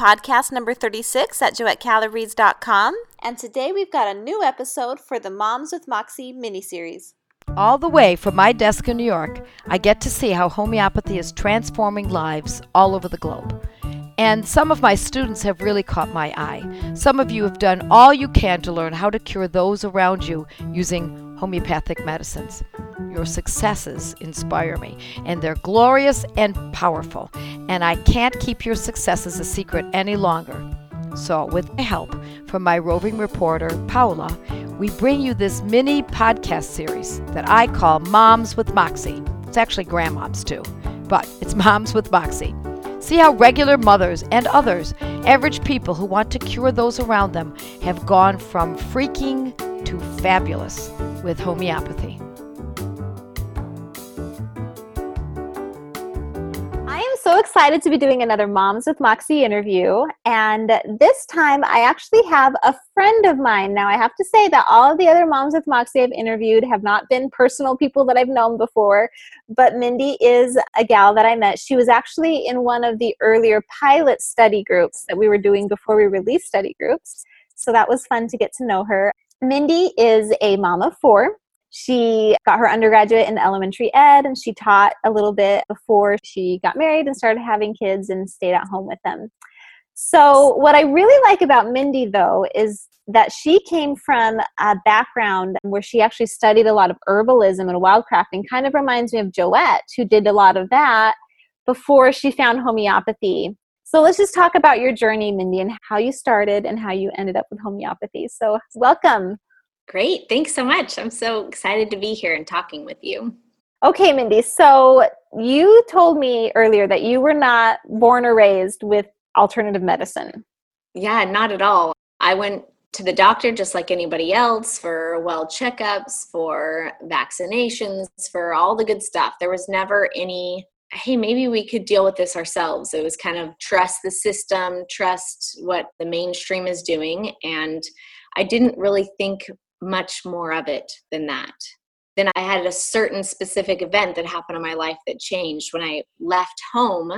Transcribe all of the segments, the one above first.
podcast number 36 at joettecalabrese.com. And today we've got a new episode for the Moms with Moxie miniseries. All the way from my desk in New York, I get to see how homeopathy is transforming lives all over the globe. And some of my students have really caught my eye. Some of you have done all you can to learn how to cure those around you using homeopathic medicines. Your successes inspire me, and they're glorious and powerful. And I can't keep your successes a secret any longer. So, with the help from my roving reporter, Paola, we bring you this mini podcast series that I call Moms with Moxie. It's actually grandmoms too, but it's Moms with Moxie. See how regular mothers and others, average people who want to cure those around them, have gone from freaking to fabulous with homeopathy. So excited to be doing another Moms with Moxie interview. And this time I actually have a friend of mine. Now, I have to say that all of the other Moms with Moxie I've interviewed have not been personal people that I've known before, but Mindy is a gal that I met. She was actually in one of the earlier pilot study groups that we were doing before we released study groups. So that was fun to get to know her. Mindy is a mom of four. She got her undergraduate in elementary ed and she taught a little bit before she got married and started having kids and stayed at home with them. So, what I really like about Mindy, though, is that she came from a background where she actually studied a lot of herbalism and wildcrafting. Kind of reminds me of Joette, who did a lot of that before she found homeopathy. So let's just talk about your journey, Mindy, and how you started and how you ended up with homeopathy. So, welcome. Great. Thanks so much. I'm so excited to be here and talking with you. Okay, Mindy. So you told me earlier that you were not born or raised with alternative medicine. Yeah, not at all. I went to the doctor just like anybody else for well checkups, for vaccinations, for all the good stuff. There was never any, hey, maybe we could deal with this ourselves. It was kind of trust the system, trust what the mainstream is doing. And I didn't really think much more of it than that. Then I had a certain specific event that happened in my life that changed. When I left home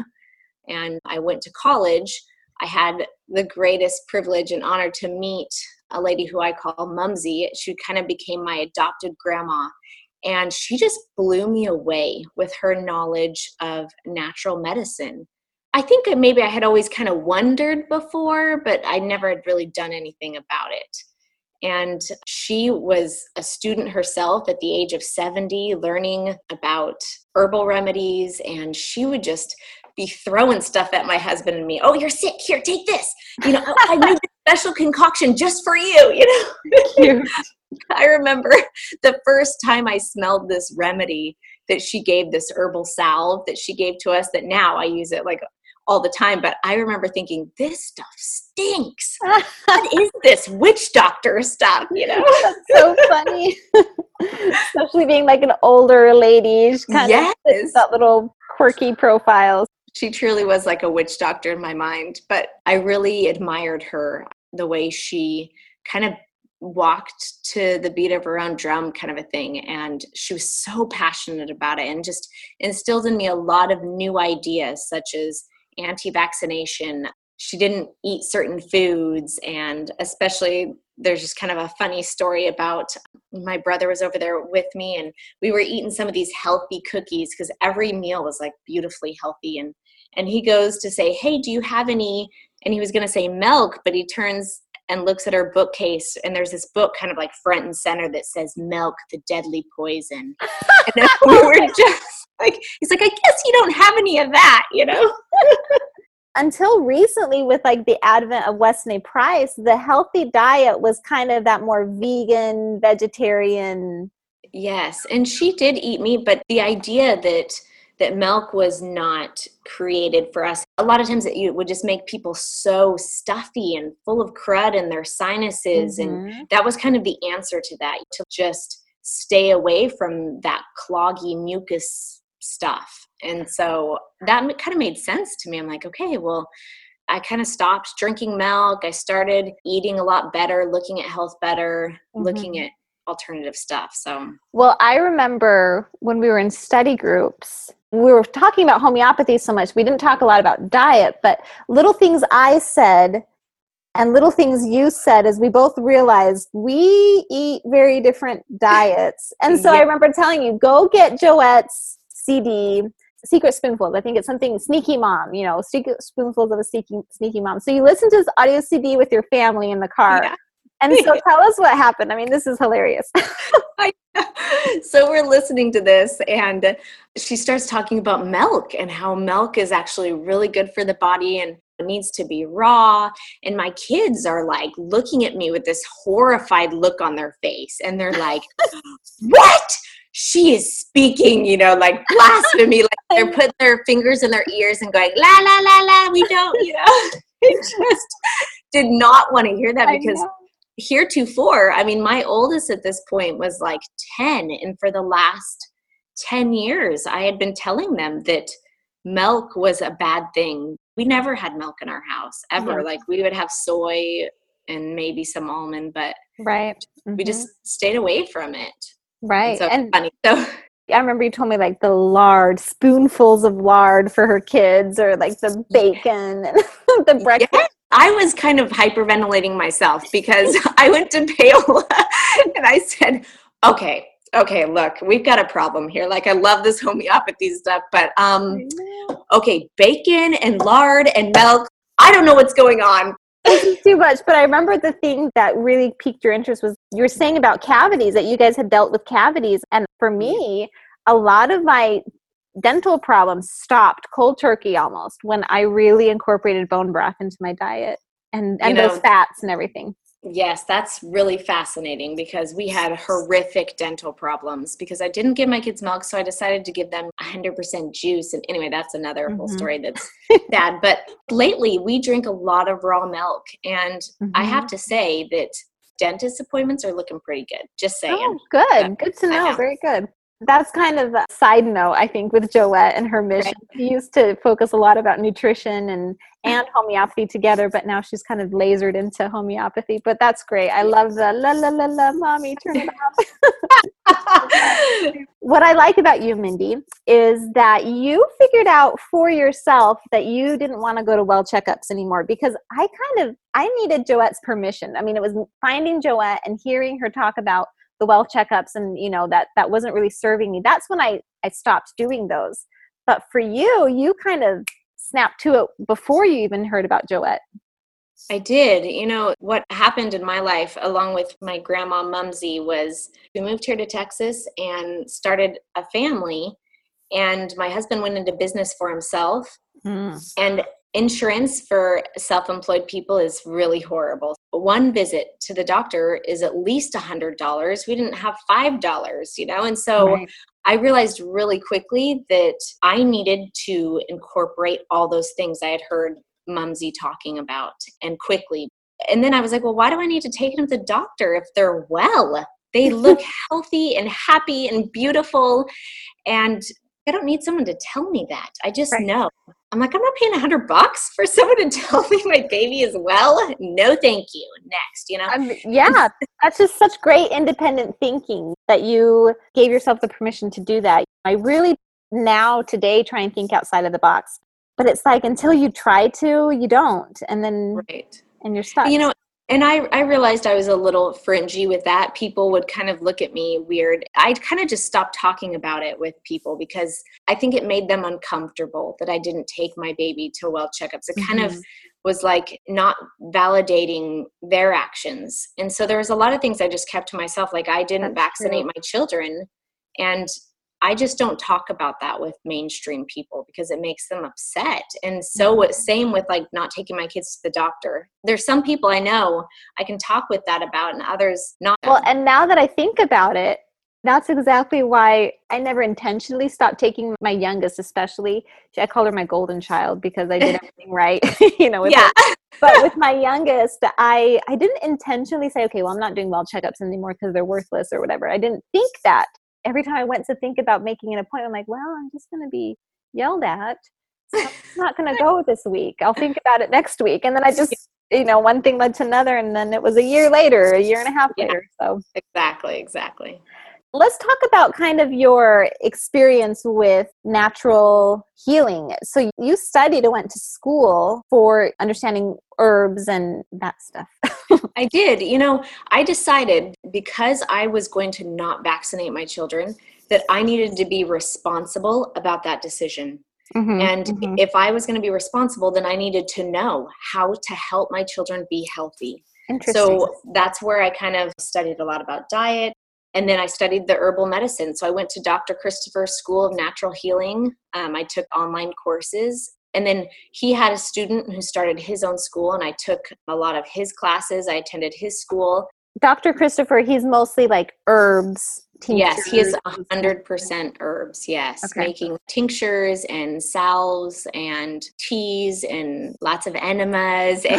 and I went to college, I had the greatest privilege and honor to meet a lady who I call Mumsy. She kind of became my adopted grandma. And she just blew me away with her knowledge of natural medicine. I think maybe I had always kind of wondered before, but I never had really done anything about it. And she was a student herself at the age of 70, learning about herbal remedies. And she would just be throwing stuff at my husband and me. Oh, you're sick. Here, take this. You know, I made this special concoction just for you. You know, I remember the first time I smelled this remedy that she gave, this herbal salve that she gave to us, that now I use it like all the time. But I remember thinking, this stuff stinks. what is this witch doctor stuff? You know, that's so funny. Especially being like an older lady, kind yes. of that little quirky profile. She truly was like a witch doctor in my mind. But I really admired her, the way she kind of walked to the beat of her own drum kind of a thing and she was so passionate about it and just instilled in me a lot of new ideas such as anti vaccination. She didn't eat certain foods, and especially there's just kind of a funny story about my brother was over there with me, and we were eating some of these healthy cookies because every meal was like beautifully healthy. And and he goes to say, "Hey, do you have any?" And he was going to say milk, but he turns and looks at her bookcase and there's this book kind of like front and center that says milk the deadly poison and then we were just like he's like i guess you don't have any of that you know until recently with like the advent of Weston A. Price, the healthy diet was kind of that more vegan, vegetarian. Yes, and she did eat meat, but the idea that that milk was not created for us. A lot of times it would just make people so stuffy and full of crud in their sinuses mm-hmm. and that was kind of the answer to that to just stay away from that cloggy mucus stuff. And so that kind of made sense to me. I'm like, okay, well, I kind of stopped drinking milk. I started eating a lot better, looking at health better, mm-hmm. looking at alternative stuff. So, well, I remember when we were in study groups, we were talking about homeopathy so much, we didn't talk a lot about diet, but little things I said and little things you said as we both realized we eat very different diets. And so yeah. I remember telling you, go get Joette's CD, Secret Spoonfuls. I think it's something Sneaky Mom, you know, Secret Spoonfuls of a Sneaky, sneaky Mom. So you listen to this audio CD with your family in the car. Yeah. And so tell us what happened. I mean, this is hilarious. so we're listening to this, and she starts talking about milk and how milk is actually really good for the body and needs to be raw. And my kids are like looking at me with this horrified look on their face, and they're like, What? She is speaking, you know, like blasphemy. like they're putting their fingers in their ears and going, La, la, la, la, we don't, you know. I just did not want to hear that because heretofore, I mean, my oldest at this point was like 10. And for the last 10 years, I had been telling them that milk was a bad thing. We never had milk in our house ever. Yeah. Like we would have soy and maybe some almond, but right. Mm-hmm. We just stayed away from it. Right. And, so and funny. So I remember you told me like the lard, spoonfuls of lard for her kids, or like the bacon and the breakfast. Yeah. I was kind of hyperventilating myself because I went to Paola and I said, okay, okay, look, we've got a problem here. Like, I love this homeopathy stuff, but um, okay, bacon and lard and milk. I don't know what's going on. This is too much, but I remember the thing that really piqued your interest was you were saying about cavities that you guys had dealt with cavities, and for me, a lot of my dental problems stopped cold turkey almost when I really incorporated bone broth into my diet and and you know, those fats and everything. Yes, that's really fascinating because we had horrific dental problems because I didn't give my kids milk, so I decided to give them 100% juice. And anyway, that's another mm-hmm. whole story that's bad But lately, we drink a lot of raw milk, and mm-hmm. I have to say that dentist appointments are looking pretty good. Just saying. Oh, good. Good to know. Very good that's kind of a side note i think with joette and her mission. Right. she used to focus a lot about nutrition and and homeopathy together but now she's kind of lasered into homeopathy but that's great. I love the la la la la mommy turn it off what i like about you mindy is that you figured out for yourself that you didn't want to go to well checkups anymore because i kind of i needed joette's permission. I mean it was finding joette and hearing her talk about the well checkups and you know that that wasn't really serving me that's when i i stopped doing those but for you you kind of snapped to it before you even heard about joette I did. You know, what happened in my life, along with my grandma Mumsy, was we moved here to Texas and started a family. And my husband went into business for himself. Mm. And insurance for self-employed people is really horrible. One visit to the doctor is at least a hundred dollars. We didn't have five dollars you know? And so right. i realized really quickly that i needed to incorporate all those things i had heard mumsy talking about and quickly. And then i was like well why do i need to take them to the doctor if they're well? They look healthy and happy and beautiful. And I don't need someone to tell me that. I just right. know. I'm like, I'm not paying a hundred bucks for someone to tell me my baby is well. No, thank you. Next, you know. Um, yeah, that's just such great independent thinking that you gave yourself the permission to do that. I really now today try and think outside of the box, but it's like until you try to, you don't, and then right, and you're stuck. You know, and I, I realized I was a little fringy with that. People would kind of look at me weird. I kind of just stopped talking about it with people because I think it made them uncomfortable that I didn't take my baby to well checkups. It kind mm-hmm. of was like not validating their actions. And so there was a lot of things I just kept to myself. Like I didn't That's vaccinate true. my children. And I just don't talk about that with mainstream people because it makes them upset. And so, same with like not taking my kids to the doctor. There's some people I know I can talk with that about, and others not. Well, and now that I think about it, that's exactly why I never intentionally stopped taking my youngest, especially. I call her my golden child because I did everything right, you know. yeah. Her. But with my youngest, I I didn't intentionally say, okay, well, I'm not doing well checkups anymore because they're worthless or whatever. I didn't think that every time I went to think about making an appointment, I'm like, well, I'm just going to be yelled at. So I'm not going to go this week. I'll think about it next week. And then I just, you know, one thing led to another. And then it was a year later, a year and a half yeah, later. So exactly, exactly. Let's talk about kind of your experience with natural healing. So you studied and went to school for understanding herbs and that stuff. I did. You know, I decided because I was going to not vaccinate my children that I needed to be responsible about that decision. Mm-hmm, and mm-hmm. if I was going to be responsible, then I needed to know how to help my children be healthy. So that's where I kind of studied a lot about diet. And then I studied the herbal medicine. So I went to Dr. Christopher's School of Natural Healing. Um, I took online courses. And then he had a student who started his own school, and I took a lot of his classes. I attended his school. Dr. Christopher, he's mostly like herbs Yes, he is 100% herbs. Yes, okay. making tinctures and salves and teas and lots of enemas.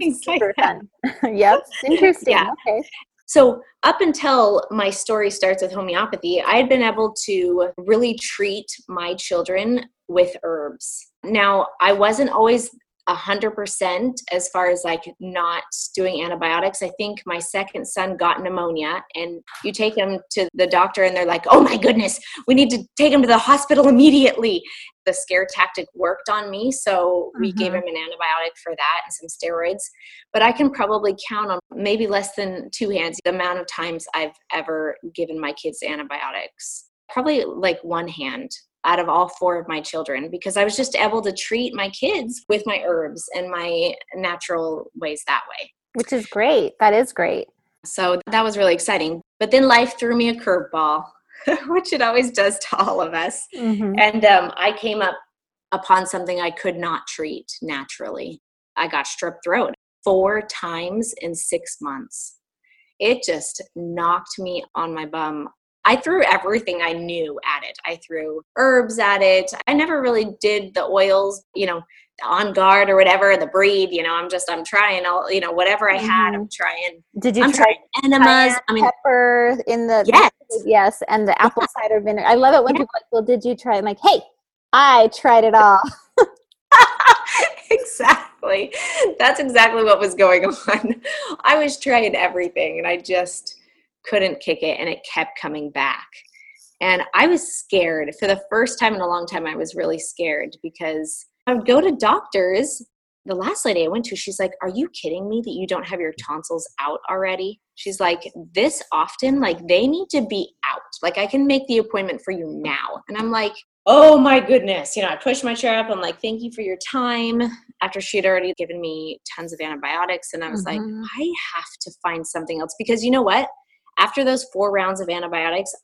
And Super fun. yep, interesting. Yeah. Okay. So, up until my story starts with homeopathy, I had been able to really treat my children with herbs. Now, I wasn't always 100% as far as like not doing antibiotics. I think my second son got pneumonia, and you take him to the doctor, and they're like, oh my goodness, we need to take him to the hospital immediately. The scare tactic worked on me, so we mm-hmm. gave him an antibiotic for that and some steroids. But I can probably count on maybe less than two hands the amount of times I've ever given my kids antibiotics. Probably like one hand out of all four of my children because I was just able to treat my kids with my herbs and my natural ways that way. Which is great. That is great. So that was really exciting. But then life threw me a curveball, which it always does to all of us. Mm-hmm. And um, I came up upon something I could not treat naturally. I got strep throat four times in six months. It just knocked me on my bum I threw everything I knew at it. I threw herbs at it. I never really did the oils, you know, on guard or whatever, the breed, you know, I'm just, I'm trying all, you know, whatever I had, I'm mm-hmm. trying. Did you I'm try enemas? I mean, pepper in the, yes, yes. And the apple cider vinegar. I love it when yeah. people like, well, did you try? I'm like, Hey, I tried it all. exactly. That's exactly what was going on. I was trying everything and I just, couldn't kick it and it kept coming back. And I was scared. For the first time in a long time, I was really scared because I would go to doctors. The last lady I went to, she's like, Are you kidding me that you don't have your tonsils out already? She's like, This often, like, they need to be out. Like, I can make the appointment for you now. And I'm like, Oh my goodness. You know, I pushed my chair up. I'm like, Thank you for your time. After she had already given me tons of antibiotics. And I was mm-hmm. like, I have to find something else because you know what? after those four rounds of antibiotics,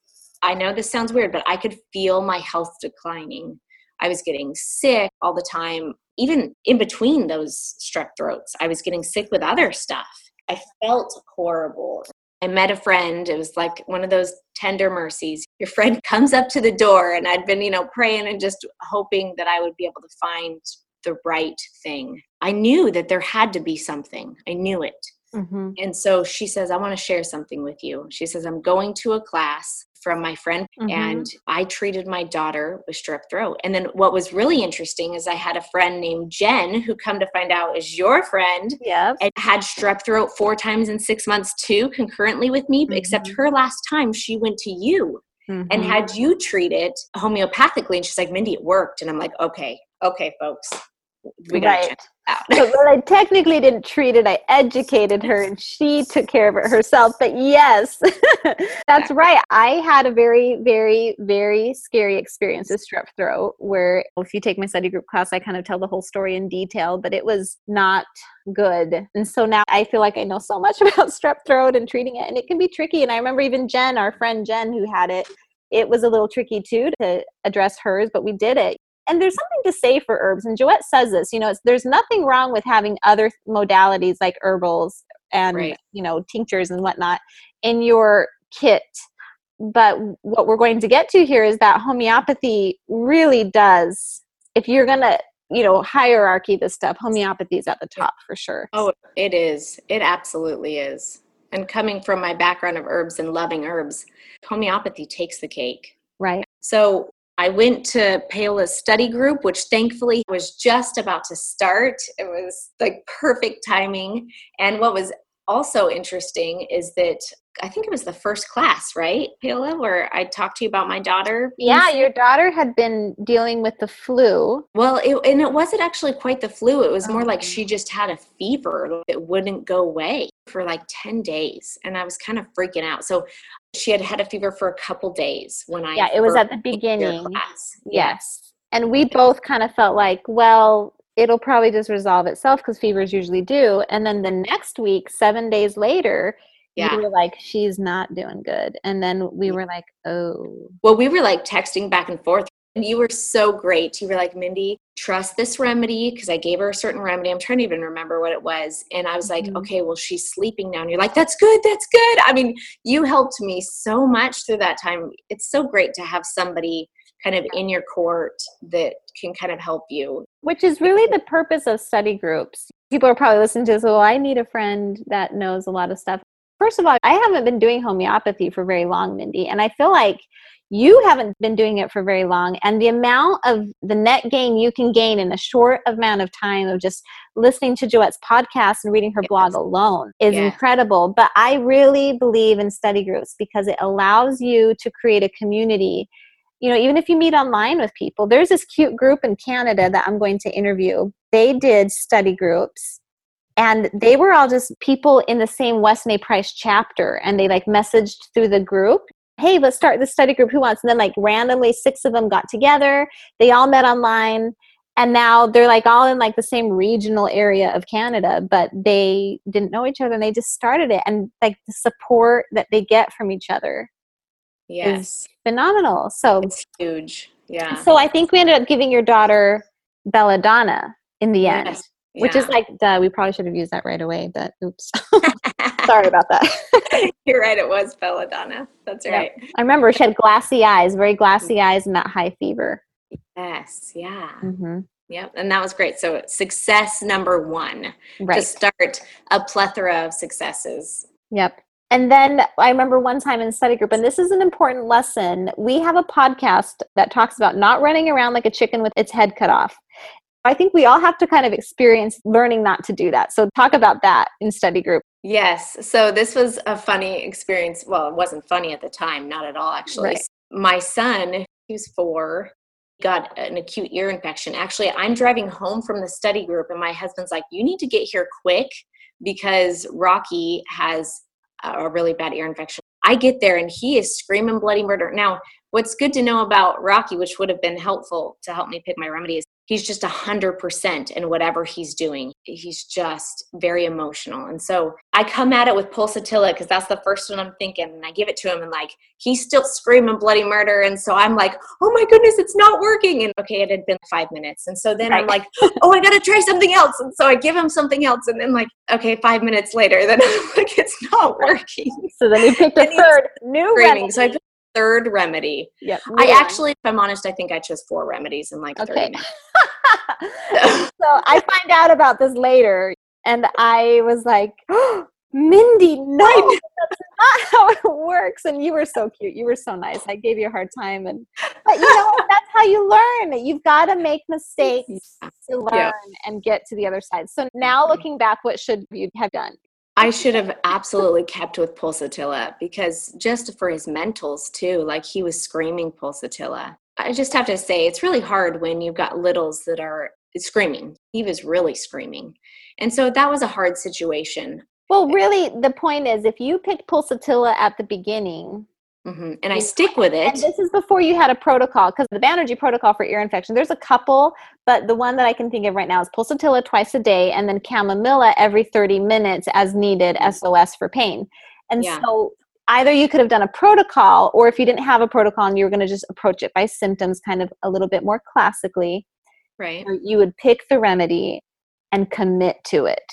I know this sounds weird, but I could feel my health declining. I was getting sick all the time, even in between those strep throats. I was getting sick with other stuff. I felt horrible. I met a friend. It was like one of those tender mercies. Your friend comes up to the door, and I'd been, you know, praying and just hoping that I would be able to find the right thing. I knew that there had to be something. I knew it. Mm-hmm. And so she says, I want to share something with you. She says, I'm going to a class from my friend mm-hmm. and I treated my daughter with strep throat. And then what was really interesting is I had a friend named Jen who come to find out is your friend. Yeah. And had strep throat four times in six months too, concurrently with me, mm-hmm. except her last time she went to you. And mm-hmm. had you treat it homeopathically, and she's like, Mindy, it worked. And I'm like, okay, okay, folks, we got right. Well, I technically didn't treat it. I educated her and she took care of it herself. But yes, that's right. I had a very, very, very scary experience with strep throat where if you take my study group class, I kind of tell the whole story in detail, but it was not good. And so now I feel like I know so much about strep throat and treating it, and it can be tricky. And I remember even Jen, our friend Jen, who had it, it was a little tricky too to address hers, but we did it and there's something to say for herbs and joette says this you know there's nothing wrong with having other modalities like herbals and right. you know tinctures and whatnot in your kit but what we're going to get to here is that homeopathy really does if you're gonna you know hierarchy this stuff homeopathy is at the top for sure. Oh it is. It absolutely is. And coming from my background of herbs and loving herbs homeopathy takes the cake. Right. So I went to Paola's study group, which thankfully was just about to start. It was like perfect timing. And what was also interesting is that I think it was the first class, right, Paola, where I talked to you about my daughter. Yeah, your daughter had been dealing with the flu. Well, it, and it wasn't actually quite the flu. It was more like oh. she just had a fever. that wouldn't go away for like 10 days. And I was kind of freaking out. So she had had a fever for a couple days when I. Yeah, it was at the beginning. Yes, Yes. And we both kind of felt like, well, it'll probably just resolve itself because fevers usually do. And then the next week, seven days later, yeah. we were like, she's not doing good. And then we were like, oh. Well, we were like texting back and forth. And you were so great. You were like, Mindy, trust this remedy because I gave her a certain remedy. I'm trying to even remember what it was. And I was like, mm-hmm. okay, well, she's sleeping now. And you're like, that's good. That's good. I mean, you helped me so much through that time. It's so great to have somebody kind of in your court that can kind of help you. Which is really the purpose of study groups. People are probably listening to this, well, I need a friend that knows a lot of stuff. First of all, I haven't been doing homeopathy for very long, Mindy, and I feel like you haven't been doing it for very long and the amount of the net gain you can gain in a short amount of time of just listening to Joette's podcast and reading her yes. blog alone is yeah. incredible but i really believe in study groups because it allows you to create a community you know even if you meet online with people there's this cute group in canada that i'm going to interview they did study groups and they were all just people in the same Weston A. Price chapter, and they like messaged through the group, "Hey, let's start the study group. Who wants?" And then like randomly, six of them got together. They all met online, and now they're like all in like the same regional area of Canada, but they didn't know each other, and they just started it. And like the support that they get from each other, yes, phenomenal. So it's huge. Yeah. So I think we ended up giving your daughter Belladonna in the end. Yes which is like duh, we probably should have used that right away but oops sorry about that you're right it was belladonna that's right i remember she had glassy eyes very glassy eyes and that high fever yes yeah mm-hmm. Yep, and that was great. So, success number one right. to start a plethora of successes. Yep. And then I remember one time in study group, and this is an important lesson. We have a podcast that talks about not running around like a chicken with its head cut off. I think we all have to kind of experience learning not to do that. So, talk about that in study group. Yes. So, this was a funny experience. Well, it wasn't funny at the time, not at all, actually. Right. My son, who's four, got an acute ear infection. Actually, I'm driving home from the study group, and my husband's like, You need to get here quick because Rocky has a really bad ear infection. I get there and he is screaming bloody murder. Now, what's good to know about Rocky, which would have been helpful to help me pick my remedy, he's just a hundred percent in whatever he's doing. He's just very emotional. And so I come at it with pulsatilla because that's the first one I'm thinking. And I give it to him and like he's still screaming bloody murder. And so I'm like, oh my goodness, it's not working. And okay, it had been five minutes. And so then right. I'm like, oh, I gotta try something else. And so I give him something else. And then like, okay, five minutes later, then I'm like, it's not working. So then you picked a third new remedy. So I third remedy. Yep. I actually, if I'm honest, I think I chose four remedies in like okay. 30 minutes. so I find out about this later, and I was like, oh, Mindy, no, that's not how it works. And you were so cute. You were so nice. I gave you a hard time, and but you know that's how you learn. You've got to make mistakes to learn yeah. and get to the other side. So now, mm-hmm. looking back, what should you have done? I should have absolutely kept with Pulsatilla because just for his mentals too, like he was screaming Pulsatilla. I just have to say, it's really hard when you've got littles that are screaming. He was really screaming. And so that was a hard situation. Well, really, the point is if you picked Pulsatilla at the beginning, Mm-hmm. And I stick with it. And this is before you had a protocol because the Banerjee protocol for ear infection. There's a couple, but the one that I can think of right now is Pulsatilla twice a day, and then Chamomilla every 30 minutes as needed, SOS mm-hmm. for pain. And yeah. so either you could have done a protocol, or if you didn't have a protocol and you were going to just approach it by symptoms, kind of a little bit more classically, right? You would pick the remedy and commit to it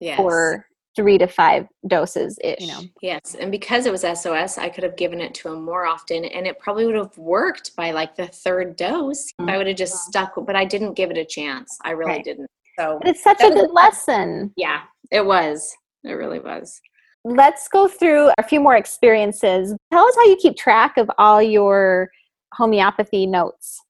yes. for three to five doses ish. You know. Yes, and because it was SOS, I could have given it to him more often, and it probably would have worked by like the third dose. Mm-hmm. I would have just stuck, but I didn't give it a chance. I really right. didn't. So but it's such a good lesson. Yeah, it was. It really was. Let's go through a few more experiences. Tell us how you keep track of all your homeopathy notes.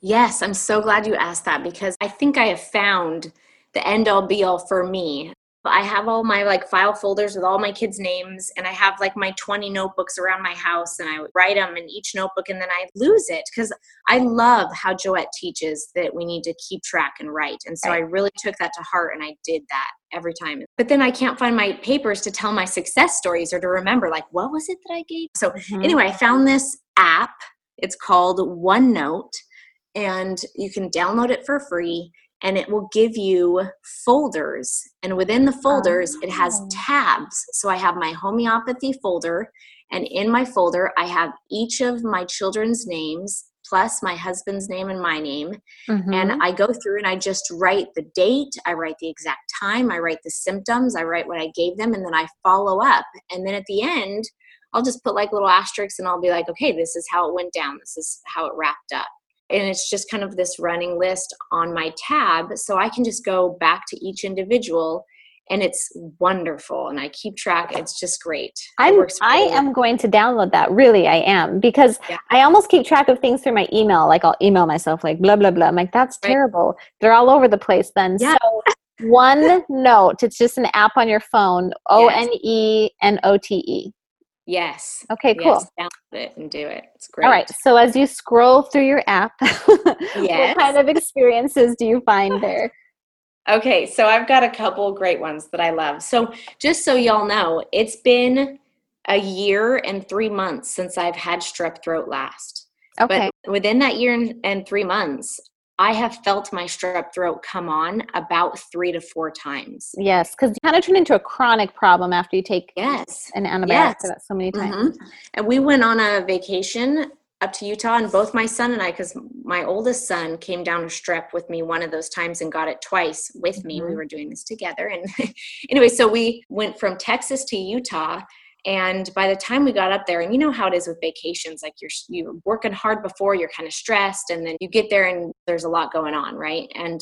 Yes, I'm so glad you asked that because I think I have found the end all be all for me I have all my like file folders with all my kids' names, and I have like my 20 notebooks around my house, and I write them in each notebook, and then I lose it because I love how Joette teaches that we need to keep track and write. And so right. I really took that to heart, and I did that every time. But then I can't find my papers to tell my success stories or to remember, like, what was it that I gave? So, mm-hmm. anyway, I found this app. It's called OneNote, and you can download it for free and it will give you folders. And within the folders, oh. it has oh. tabs. So I have my homeopathy folder, and in my folder, I have each of my children's names plus my husband's name and my name. Mm-hmm. And I go through and I just write the date, I write the exact time, I write the symptoms, I write what I gave them, and then I follow up. And then at the end, I'll just put like little asterisks and I'll be like, okay, this is how it went down. This is how it wrapped up and it's just kind of this running list on my tab so i can just go back to each individual and it's wonderful and i keep track it's just great i'm i am going to download that really i am because yeah. i almost keep track of things through my email like i'll email myself like blah blah blah i'm like that's right. terrible they're all over the place then yeah. so one note it's just an app on your phone o-n-e-n-o-t-e Yes. Okay, cool. Yes, it and do it. It's great. All right. So as you scroll through your app, yes. what kind of experiences do you find there? Okay, so I've got a couple great ones that I love. So just so y'all know, it's been a year and three months since I've had strep throat last. Okay. But within that year and three months, I have felt my strep throat come on about three to four times. Yes, because it kind of turned into a chronic problem after you take yes. an antibiotic yes. so many times. Mm-hmm. And we went on a vacation up to Utah, and both my son and I, because my oldest son came down with strep with me one of those times and got it twice with mm-hmm. me. We mm-hmm. were doing this together. And anyway, so we went from Texas to Utah and by the time we got up there and you know how it is with vacations like you're you're working hard before you're kind of stressed and then you get there and there's a lot going on right? And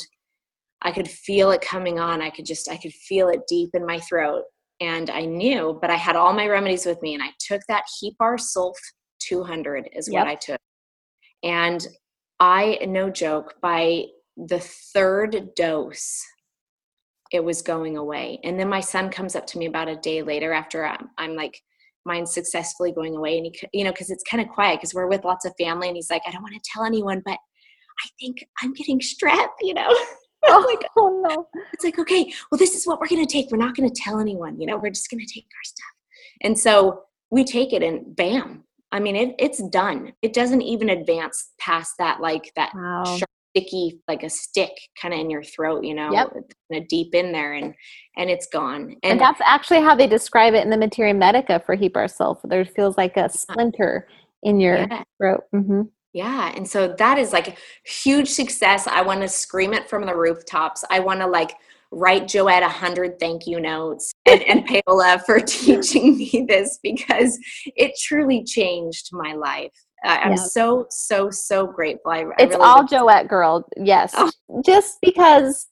i could feel it coming on. I could just i could feel it deep in my throat. And i knew but i had all my remedies with me and i took that hepar sulf 200 is yep. what i took. And i no joke by the third dose it was going away. And then my son comes up to me about a day later after I'm, I'm like, mine's successfully going away. And he, you know, because it's kind of quiet because we're with lots of family. And he's like, I don't want to tell anyone, but I think I'm getting strep, you know. oh, like, oh no. It's like, okay, well, this is what we're going to take. We're not going to tell anyone, you know, we're just going to take our stuff. And so we take it and bam. I mean, it, it's done. It doesn't even advance past that, like that wow. sharp sticky like a stick kind of in your throat you know yep. kind of deep in there and and it's gone and, and, that's actually how they describe it in the materia medica for sulf there feels like a splinter in your yeah. throat mm-hmm. yeah and so that is like huge success i want to scream it from the rooftops i want to like write Joette a hundred thank you notes and, and Paola for teaching me this because it truly changed my life. I'm yes. so so so grateful. I, it's really all Joette girl. Yes, oh. just because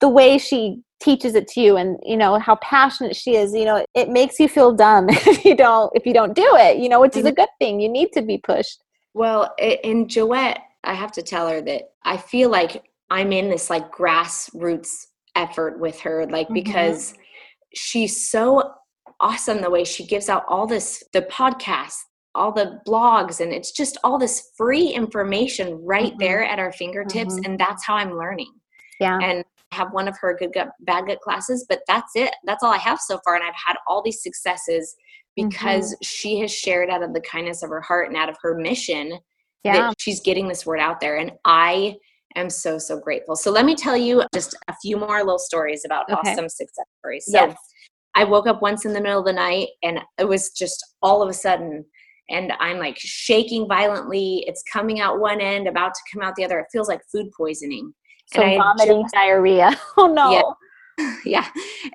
the way she teaches it to you and you know how passionate she is you know it makes you feel dumb if you don't if you don't do it you know which is a good thing you need to be pushed well in joette i have to tell her that i feel like i'm in this like grassroots effort with her like mm-hmm. because she's so awesome the way she gives out all this the podcast all the blogs and it's just all this free information right mm-hmm. there at our fingertips mm-hmm. and that's how i'm learning yeah and I have one of her good gut bad gut classes but that's it that's all i have so far and i've had all these successes because mm-hmm. she has shared out of the kindness of her heart and out of her mission yeah. that she's getting this word out there and i am so so grateful so let me tell you just a few more little stories about okay. awesome success stories so yes. i woke up once in the middle of the night and it was just all of a sudden and I'm like shaking violently. It's coming out one end, about to come out the other. It feels like food poisoning. So and vomiting, just, diarrhea. Oh no. Yeah. yeah.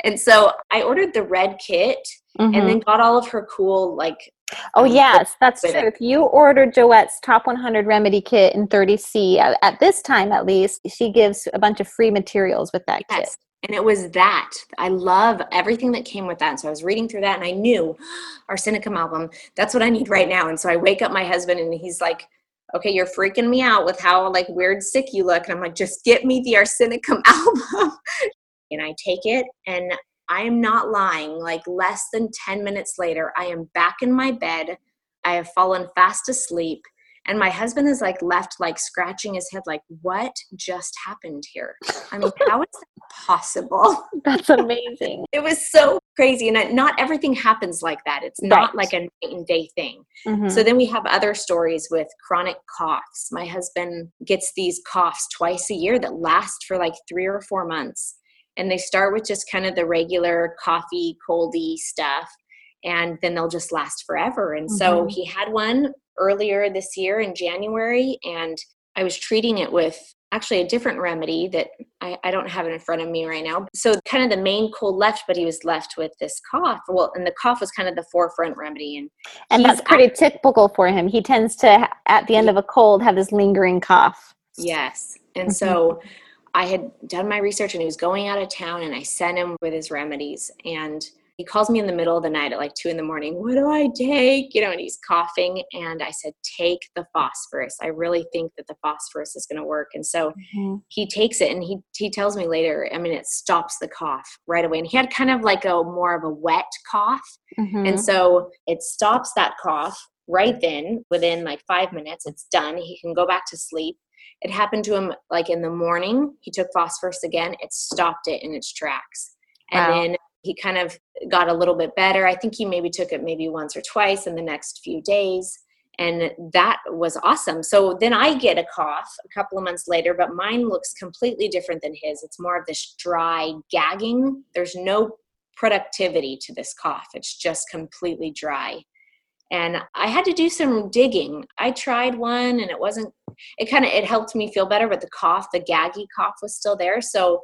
And so I ordered the red kit mm-hmm. and then got all of her cool like Oh um, yes, that's true. It. If you ordered Joette's Top 100 Remedy Kit in 30C at, at, this time at least, she gives a bunch of free materials with that yes. kit and it was that. I love everything that came with that. And so i was reading through that and i knew our arsenicum album that's what i need right now. And so i wake up my husband and he's like okay you're freaking me out with how like weird sick you look. And i'm like just get me the arsenicum album. And i take it and I am not lying. Like less than 10 minutes later, I am back in my bed. I have fallen fast asleep and my husband is like left like scratching his head like what just happened here? I mean how is that possible? That's amazing. It was so crazy and not everything happens like that. It's not right. like a night and day thing. Mm-hmm. so then we have other stories with chronic coughs. My husband gets these coughs twice a year that last for like three or four months and they start with just kind of the regular coffee coldy stuff and then they'll just last forever. And mm-hmm. so he had one earlier this year in January, and I was treating it with actually a different remedy that I, I, don't have it in front of me right now. So kind of the main cold left, but he was left with this cough. Well, and the cough was kind of the forefront remedy. And and that's pretty at, typical for him. He tends to, at the end of a cold, have this lingering cough. Yes. And so mm-hmm. I had done my research and he was going out of town and I sent him with his remedies and he calls me in the middle of the night at like two in the morning. What do I take? You know, and he's coughing. And I said, take the phosphorus. I really think that the phosphorus is going to work. And so mm-hmm. he takes it and he, he tells me later, I mean, it stops the cough right away. And he had kind of like a more of a wet cough. Mm-hmm. And so it stops that cough right then within like five minutes. It's done. He can go back to sleep. It happened to him like in the morning. He took phosphorus again. It stopped it in its tracks. And wow. then he kind of got a little bit better. I think he maybe took it maybe once or twice in the next few days. And that was awesome. So then I get a cough a couple of months later, but mine looks completely different than his. It's more of this dry gagging. There's no productivity to this cough, it's just completely dry. And I had to do some digging. I tried one and it wasn't, it kind of, it helped me feel better, but the cough, the gaggy cough was still there. So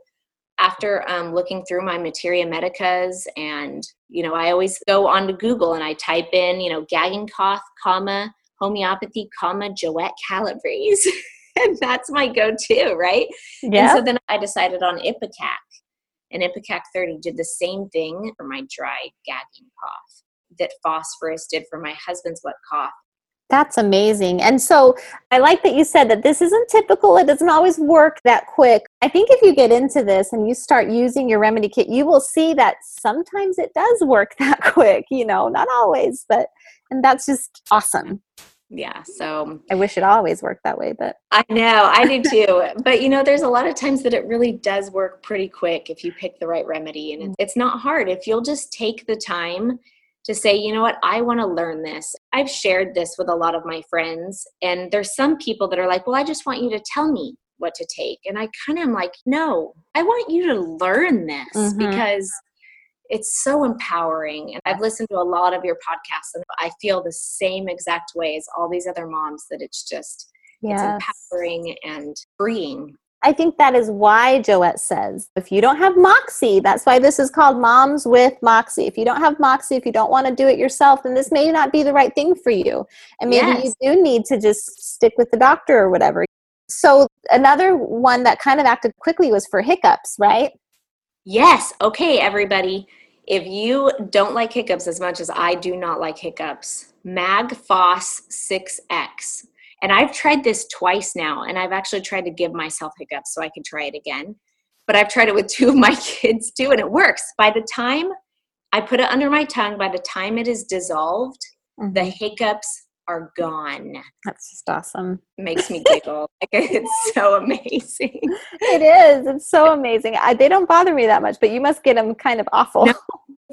after um, looking through my materia medicas and you know i always go on to google and i type in you know gagging cough comma homeopathy comma joette calabrese. And that's my go-to right? Yeah. and so then i decided on ipecac. And ipecac 30 did the same thing for my dry gagging cough that phosphorus did for my husband's wet cough that's amazing. And so I like that you said that this isn't typical. It doesn't always work that quick. I think if you get into this and you start using your remedy kit, you will see that sometimes it does work that quick, you know, not always, but, and that's just awesome. Yeah. So I wish it always worked that way, but I know I do too. but you know, there's a lot of times that it really does work pretty quick if you pick the right remedy and it's not hard. If you'll just take the time to say, you know what, I want to learn this. I've shared this with a lot of my friends, and there's some people that are like, well, I just want you to tell me what to take. And I kind of am like, no, I want you to learn this mm-hmm. because it's so empowering. And I've listened to a lot of your podcasts, and I feel the same exact way as all these other moms that it's just, yes. it's empowering and freeing I think that is why Joette says if you don't have moxie, that's why this is called Moms with Moxie. If you don't have moxie, if you don't want to do it yourself, then this may not be the right thing for you. And maybe yes. you do need to just stick with the doctor or whatever. So, another one that kind of acted quickly was for hiccups, right? Yes. Okay, everybody. If you don't like hiccups as much as I do not like hiccups, Mag Phos 6X and I've tried this twice now, and I've actually tried to give myself hiccups so I can try it again. But I've tried it with two of my kids too, and it works. By the time I put it under my tongue, by the time it is dissolved, mm-hmm. the hiccups are gone. That's just awesome. makes me giggle. like it's so amazing. It is. It's so amazing. I, they don't bother me that much, but you must get them kind of awful. No,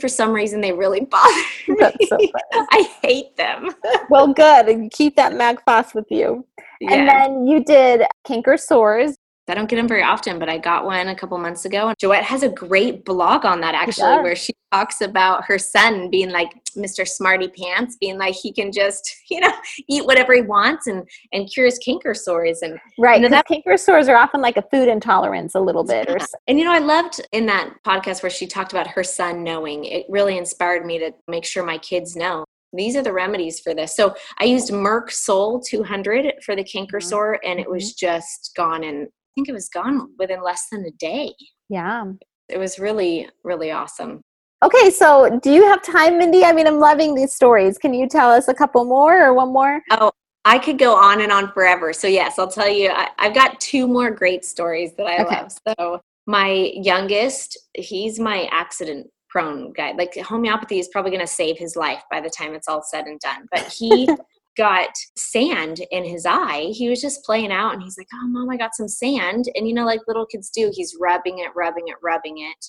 for some reason they really bother me. So I hate them. well, good. And keep that Mag Phos with you. Yeah. And then you did canker sores. I don't get them very often, but I got one a couple months ago. And Joette has a great blog on that actually, where she talks about her son being like Mr. Smarty Pants, being like he can just, you know, eat whatever he wants and and cure his canker sores. And right, because canker sores are often like a food intolerance a little bit. Or and you know, I loved in that podcast where she talked about her son knowing. It really inspired me to make sure my kids know these are the remedies for this. So I used Merc Sol 200 for the canker mm-hmm. sore, and it was mm-hmm. just gone in think it was gone within less than a day. Yeah. It was really, really awesome. Okay, so do you have time, Mindy? I mean, I'm loving these stories. Can you tell us a couple more or one more? Oh, I could go on and on forever. So, yes, I'll tell you, I, have got two more great stories that I okay. love. So, my youngest, he's my accident prone guy. Like homeopathy is probably going to save his life by the time it's all said and done. But he got sand in his eye. He was just playing out and he's like, Oh, mom, I got some sand. And you know, like little kids do, he's rubbing it, rubbing it, rubbing it.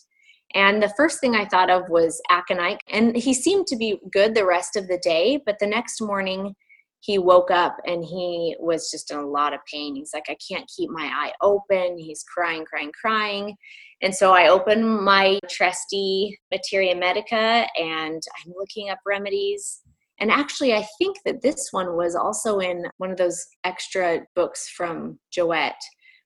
And the first thing I thought of was aconite. And he seemed to be good the rest of the day. But the next morning, he woke up and he was just in a lot of pain. He's like, I can't keep my eye open. He's crying, crying, crying. And so I open my trusty Materia Medica and I'm looking up remedies. And actually, I think that this one was also in one of those extra books from Joette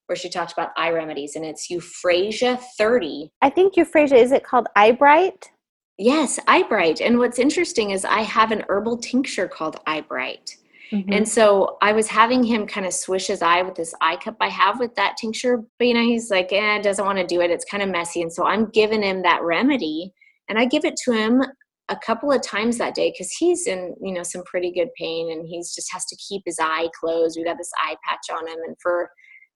where she talked about eye remedies and it's Euphrasia 30. I think Euphrasia, is it called Eyebright? Yes, Eyebright. And what's interesting is I have an herbal tincture called Eyebright. Mm-hmm. And so I was having him kind of swish his eye with this eye cup I have with that tincture, but you know, he's like, eh, doesn't want to do it. It's kind of messy. And so I'm giving him that remedy and I give it to him a couple of times that day because he's in, you know, some pretty good pain and he's just has to keep his eye closed. We got this eye patch on him. And for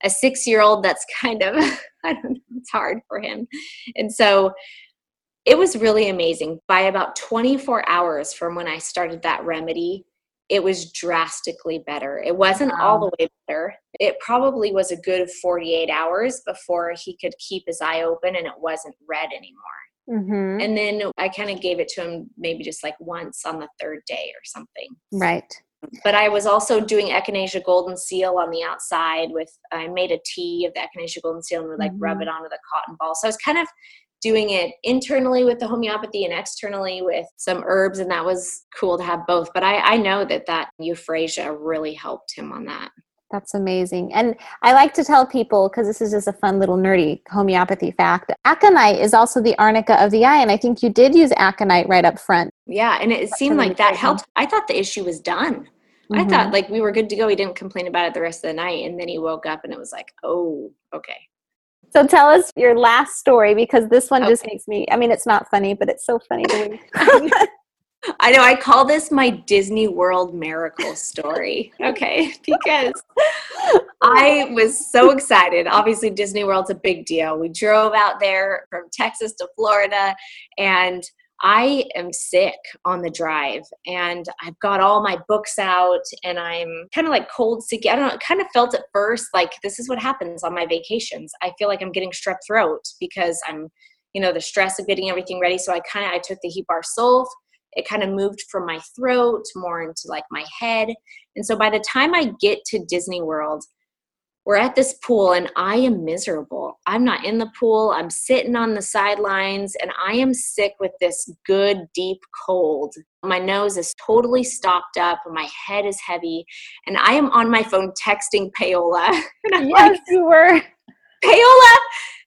a six year old, that's kind of, I don't know, it's hard for him. And so it was really amazing. By about 24 hours from when I started that remedy, it was drastically better. It wasn't wow. all the way better. It probably was a good 48 hours before he could keep his eye open and it wasn't red anymore. Mm-hmm. And then I kind of gave it to him maybe just like once on the third day or something. Right. But I was also doing echinacea golden seal on the outside with I made a tea of the echinacea golden seal and would like mm-hmm. rub it onto the cotton ball. So I was kind of doing it internally with the homeopathy and externally with some herbs and that was cool to have both but i, I know that that euphrasia really helped him on that that's amazing. And I like to tell people, because this is just a fun little nerdy homeopathy fact aconite is also the arnica of the eye. And I think you did use aconite right up front. Yeah. And it seemed like that helped. I thought the issue was done. Mm-hmm. I thought like we were good to go. He didn't complain about it the rest of the night. And then he woke up and it was like, oh, okay. So tell us your last story because this one okay. just makes me. I mean, it's not funny, but it's so funny to me. I know. I call this my Disney World miracle story. Okay, because I was so excited. Obviously, Disney World's a big deal. We drove out there from Texas to Florida, and I am sick on the drive and I've got all my books out and I'm kind of like cold sick. I don't know, kind of felt at first like this is what happens on my vacations. I feel like I'm getting strep throat because I'm, you know, the stress of getting everything ready. So I kind of, I took the Hepar Sulf. It kind of moved from my throat more into like my head. And so by the time I get to Disney World, we're at this pool and I am miserable. I'm not in the pool. I'm sitting on the sidelines and I am sick with this good deep cold. My nose is totally stopped up. My head is heavy. And I am on my phone texting Paola. yes, like, you were. Paola,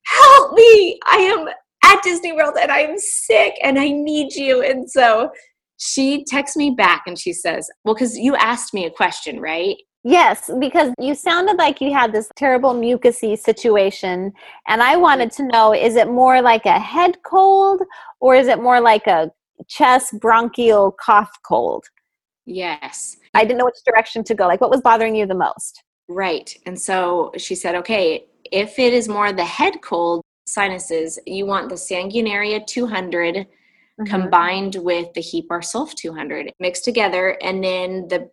help me. I am at Disney World and I am sick and I need you. And so she texts me back and she says, Well, because you asked me a question, right? Yes, because you sounded like you had this terrible mucusy situation. And I wanted to know is it more like a head cold or is it more like a chest bronchial cough cold? Yes. I didn't know which direction to go. Like, what was bothering you the most? Right. And so she said, okay, if it is more the head cold sinuses, you want the Sanguinaria 200 mm-hmm. combined with the Hepar Sulf 200 mixed together. And then the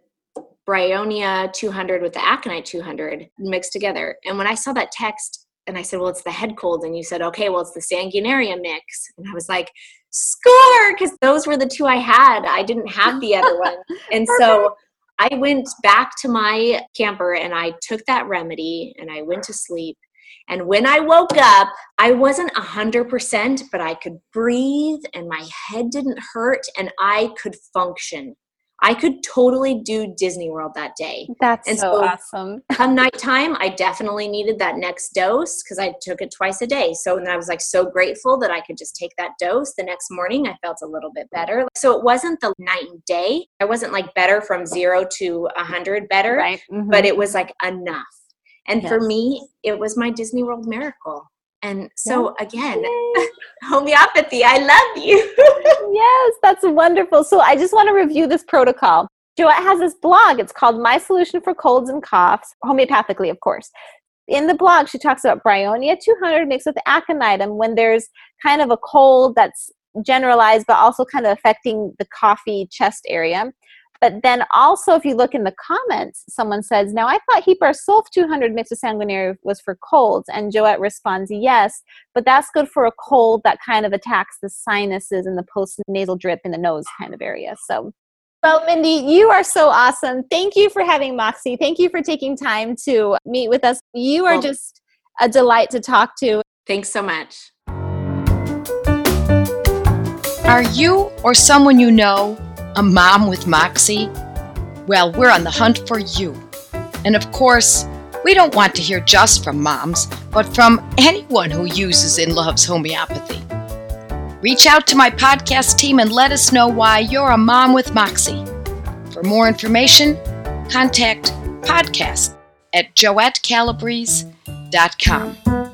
Bryonia 200 with the Aconite 200 mixed together. And when I saw that text and I said, well, it's the head cold. And you said, okay, well, it's the Sanguinaria mix. And I was like, score, because those were the two I had. I didn't have the other one. And so I went back to my camper and I took that remedy and I went to sleep. And when I woke up, I wasn't 100%, but I could breathe and my head didn't hurt and I could function. I could totally do Disney World that day. That's and so, so awesome. come nighttime, I definitely needed that next dose because I took it twice a day. So then I was like so grateful that I could just take that dose. The next morning, I felt a little bit better. So it wasn't the night and day. I wasn't like better from zero to a hundred better, right. mm-hmm. but it was like enough. And yes. for me, it was my Disney World miracle. And so yeah. again, homeopathy, I love you. yes, that's wonderful. So I just want to review this protocol. Joette has this blog. It's called My Solution for Colds and Coughs, homeopathically, of course. In the blog, she talks about Bryonia 200 mixed with aconitum when there's kind of a cold that's generalized, but also kind of affecting the coffee chest area. But then also, if you look in the comments, someone says, Now I thought Hepar Sulf 200 mixed sanguinaria was for colds. And Joette responds, Yes, but that's good for a cold that kind of attacks the sinuses and the post nasal drip in the nose kind of area. So, well, Mindy, you are so awesome. Thank you for having Moxie. Thank you for taking time to meet with us. You are well, just a delight to talk to. Thanks so much. Are you or someone you know a mom with Moxie? Well, we're on the hunt for you. And of course, we don't want to hear just from moms, but from anyone who uses and loves homeopathy. Reach out to my podcast team and let us know why you're a mom with Moxie. For more information, contact podcast at joettecalabrese.com.